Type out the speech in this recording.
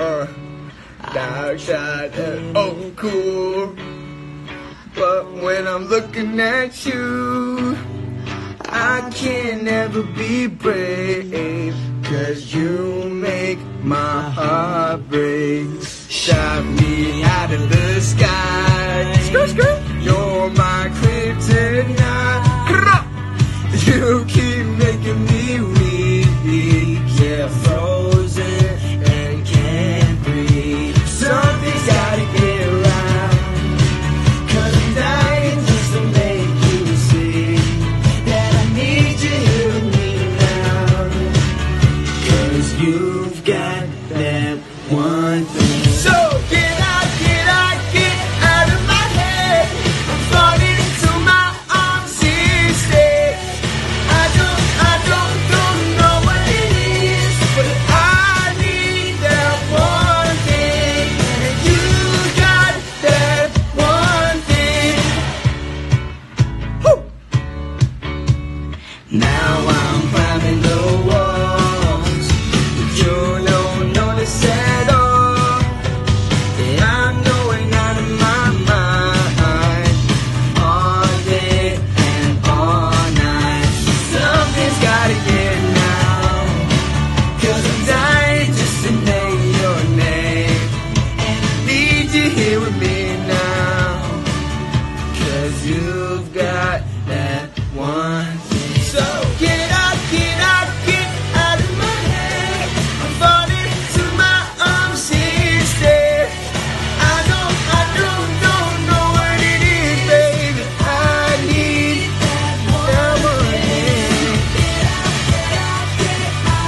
Uh, dark side, uh, oh cool. But when I'm looking at you, I can never be brave. Cause you make my heart break. Shot me out of the sky. Screw, screw. You're my kryptonite. You keep me Now I'm climbing the walls, but you notice at all. I'm going out of my mind. All day and all night. Something's gotta give I'm dying just to your name. And need you here with me you.